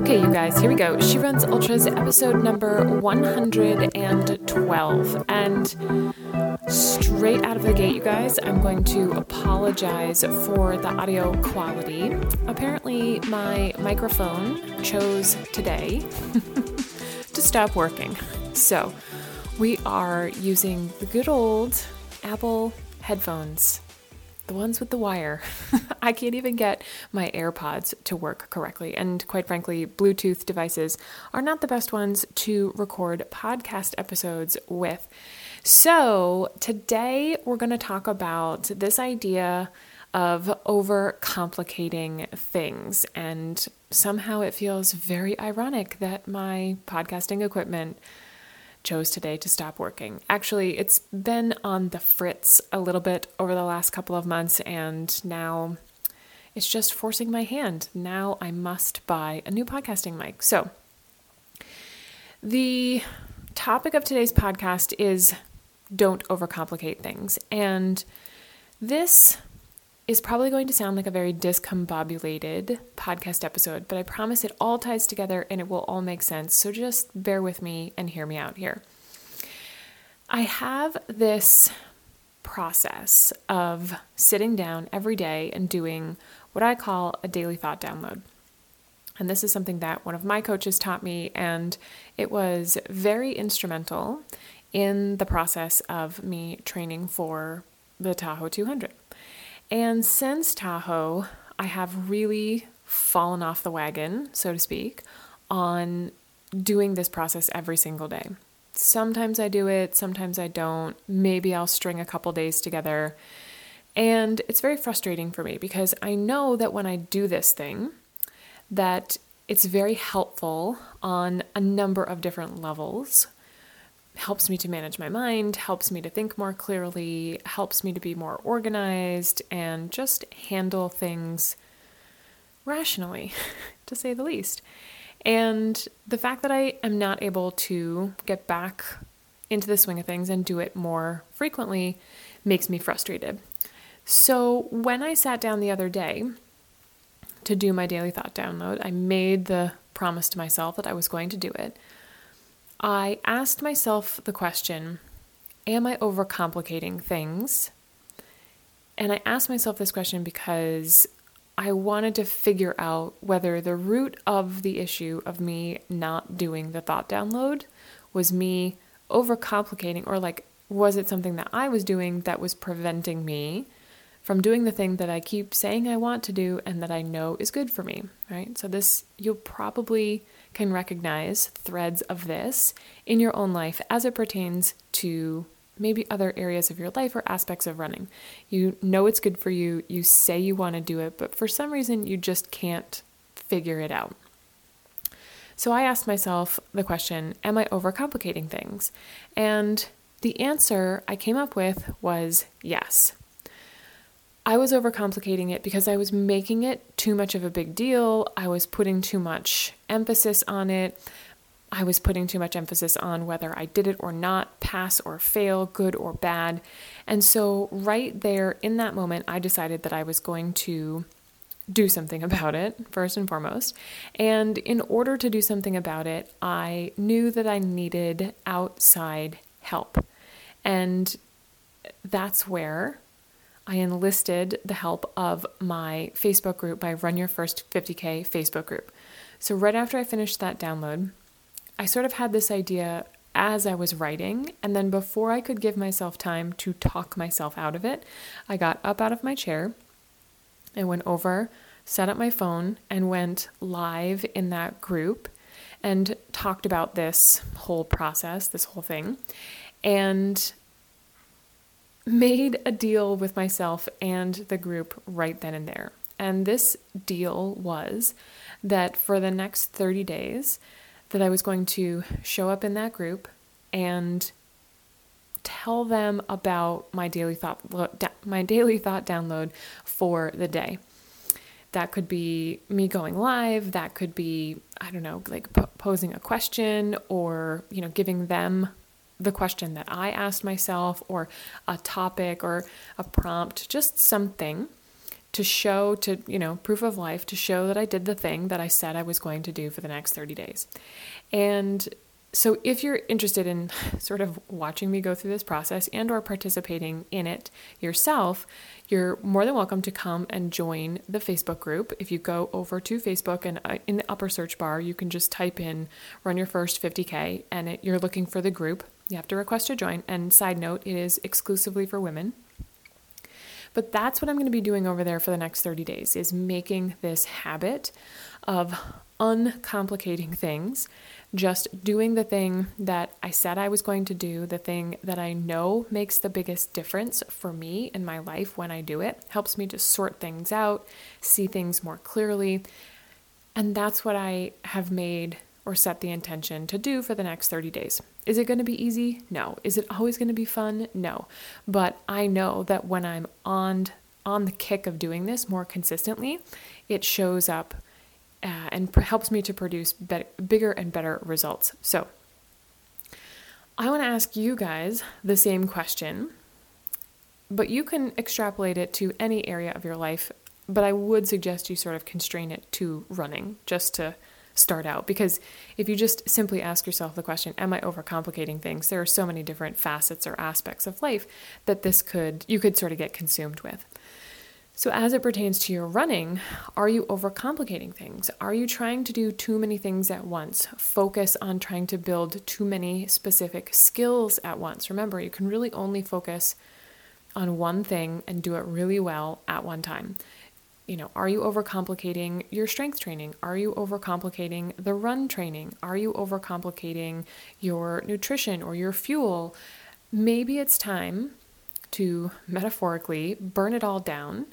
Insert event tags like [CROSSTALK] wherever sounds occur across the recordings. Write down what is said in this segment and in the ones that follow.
Okay, you guys, here we go. She Runs Ultras, episode number 112. And straight out of the gate, you guys, I'm going to apologize for the audio quality. Apparently, my microphone chose today [LAUGHS] to stop working. So, we are using the good old Apple headphones the ones with the wire. [LAUGHS] I can't even get my AirPods to work correctly. And quite frankly, Bluetooth devices are not the best ones to record podcast episodes with. So, today we're going to talk about this idea of overcomplicating things. And somehow it feels very ironic that my podcasting equipment chose today to stop working. Actually, it's been on the fritz a little bit over the last couple of months, and now it's just forcing my hand. Now I must buy a new podcasting mic. So, the topic of today's podcast is don't overcomplicate things. And this is probably going to sound like a very discombobulated podcast episode, but I promise it all ties together and it will all make sense. So just bear with me and hear me out here. I have this process of sitting down every day and doing what I call a daily thought download. And this is something that one of my coaches taught me, and it was very instrumental in the process of me training for the Tahoe 200. And since Tahoe, I have really fallen off the wagon, so to speak, on doing this process every single day. Sometimes I do it, sometimes I don't. Maybe I'll string a couple days together. And it's very frustrating for me because I know that when I do this thing, that it's very helpful on a number of different levels helps me to manage my mind, helps me to think more clearly, helps me to be more organized, and just handle things rationally, [LAUGHS] to say the least. And the fact that I am not able to get back into the swing of things and do it more frequently makes me frustrated. So when I sat down the other day to do my daily thought download, I made the promise to myself that I was going to do it. I asked myself the question Am I overcomplicating things? And I asked myself this question because I wanted to figure out whether the root of the issue of me not doing the thought download was me overcomplicating, or like, was it something that I was doing that was preventing me from doing the thing that I keep saying I want to do and that I know is good for me, right? So, this you'll probably can recognize threads of this in your own life as it pertains to maybe other areas of your life or aspects of running. You know it's good for you, you say you want to do it, but for some reason you just can't figure it out. So I asked myself the question Am I overcomplicating things? And the answer I came up with was yes. I was overcomplicating it because I was making it too much of a big deal. I was putting too much emphasis on it. I was putting too much emphasis on whether I did it or not, pass or fail, good or bad. And so, right there in that moment, I decided that I was going to do something [LAUGHS] about it, first and foremost. And in order to do something about it, I knew that I needed outside help. And that's where I enlisted the help of my Facebook group, by Run Your First 50K Facebook group. So, right after I finished that download, I sort of had this idea as I was writing, and then before I could give myself time to talk myself out of it, I got up out of my chair and went over, set up my phone, and went live in that group and talked about this whole process, this whole thing. And made a deal with myself and the group right then and there. And this deal was that for the next 30 days that I was going to show up in that group and tell them about my daily thought my daily thought download for the day. That could be me going live, that could be I don't know, like posing a question or, you know, giving them the question that I asked myself, or a topic, or a prompt, just something to show to, you know, proof of life to show that I did the thing that I said I was going to do for the next 30 days. And so if you're interested in [LAUGHS] sort of watching me go through this process and or participating in it yourself you're more than welcome to come and join the facebook group if you go over to facebook and uh, in the upper search bar you can just type in run your first 50k and it, you're looking for the group you have to request to join and side note it is exclusively for women but that's what i'm going to be doing over there for the next 30 days is making this habit of uncomplicating things just doing the thing that I said I was going to do, the thing that I know makes the biggest difference for me in my life when I do it, helps me to sort things out, see things more clearly. And that's what I have made or set the intention to do for the next 30 days. Is it going to be easy? No. Is it always going to be fun? No. But I know that when I'm on on the kick of doing this more consistently, it shows up uh, and helps me to produce be- bigger and better results. So, I want to ask you guys the same question, but you can extrapolate it to any area of your life. But I would suggest you sort of constrain it to running just to start out. Because if you just simply ask yourself the question, Am I overcomplicating things? There are so many different facets or aspects of life that this could, you could sort of get consumed with. So, as it pertains to your running, are you overcomplicating things? Are you trying to do too many things at once? Focus on trying to build too many specific skills at once. Remember, you can really only focus on one thing and do it really well at one time. You know, are you overcomplicating your strength training? Are you overcomplicating the run training? Are you overcomplicating your nutrition or your fuel? Maybe it's time to metaphorically burn it all down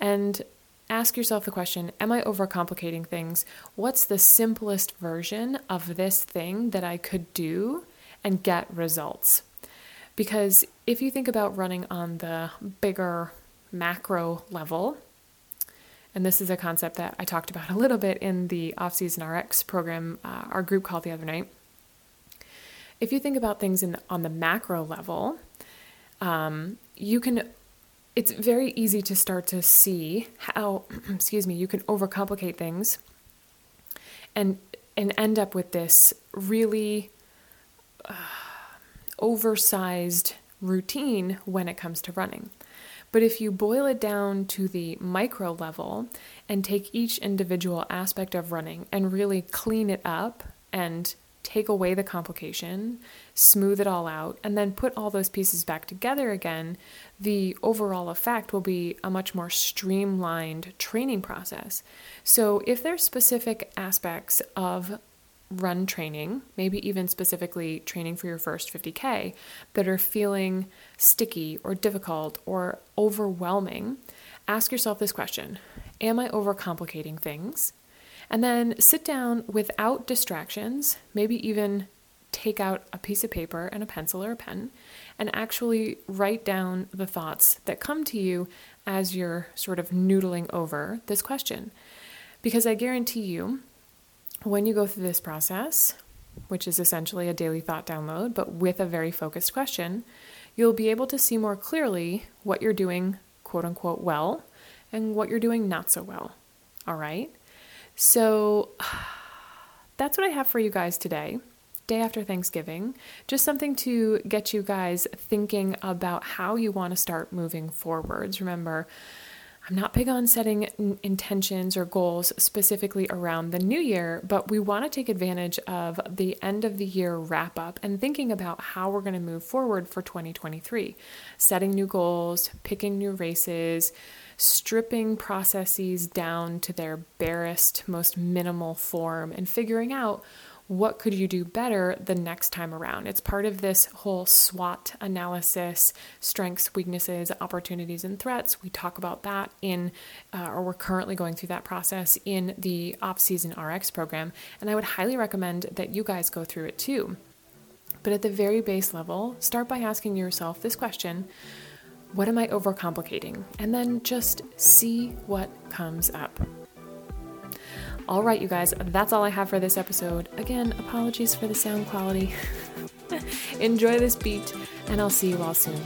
and ask yourself the question Am I overcomplicating things? What's the simplest version of this thing that I could do and get results? Because if you think about running on the bigger macro level, and this is a concept that I talked about a little bit in the off season RX program, uh, our group called the other night. If you think about things in on the macro level, um, you can it's very easy to start to see how, [CLEARS THROAT] excuse me, you can overcomplicate things and and end up with this really uh, oversized routine when it comes to running. But if you boil it down to the micro level and take each individual aspect of running and really clean it up and take away the complication, smooth it all out, and then put all those pieces back together again, the overall effect will be a much more streamlined training process. So, if there's specific aspects of run training, maybe even specifically training for your first 50K, that are feeling sticky or difficult or overwhelming, ask yourself this question Am I overcomplicating things? And then sit down without distractions, maybe even take out a piece of paper and a pencil or a pen, and actually write down the thoughts that come to you as you're sort of noodling over this question. Because I guarantee you, when you go through this process, which is essentially a daily thought download, but with a very focused question, you'll be able to see more clearly what you're doing, quote unquote, well, and what you're doing not so well. All right? So [SIGHS] that's what I have for you guys today. Day after Thanksgiving, just something to get you guys thinking about how you want to start moving forwards. Remember, I'm not big on setting intentions or goals specifically around the new year, but we want to take advantage of the end of the year wrap up and thinking about how we're going to move forward for 2023. Setting new goals, picking new races, stripping processes down to their barest, most minimal form, and figuring out what could you do better the next time around. It's part of this whole SWOT analysis, strengths, weaknesses, opportunities, and threats. We talk about that in, uh, or we're currently going through that process in the off season RX program. And I would highly recommend that you guys go through it too. But at the very base level, start by asking yourself this question what am I overcomplicating? And then just see what comes up. All right, you guys, that's all I have for this episode. Again, apologies for the sound quality. [LAUGHS] Enjoy this beat, and I'll see you all soon.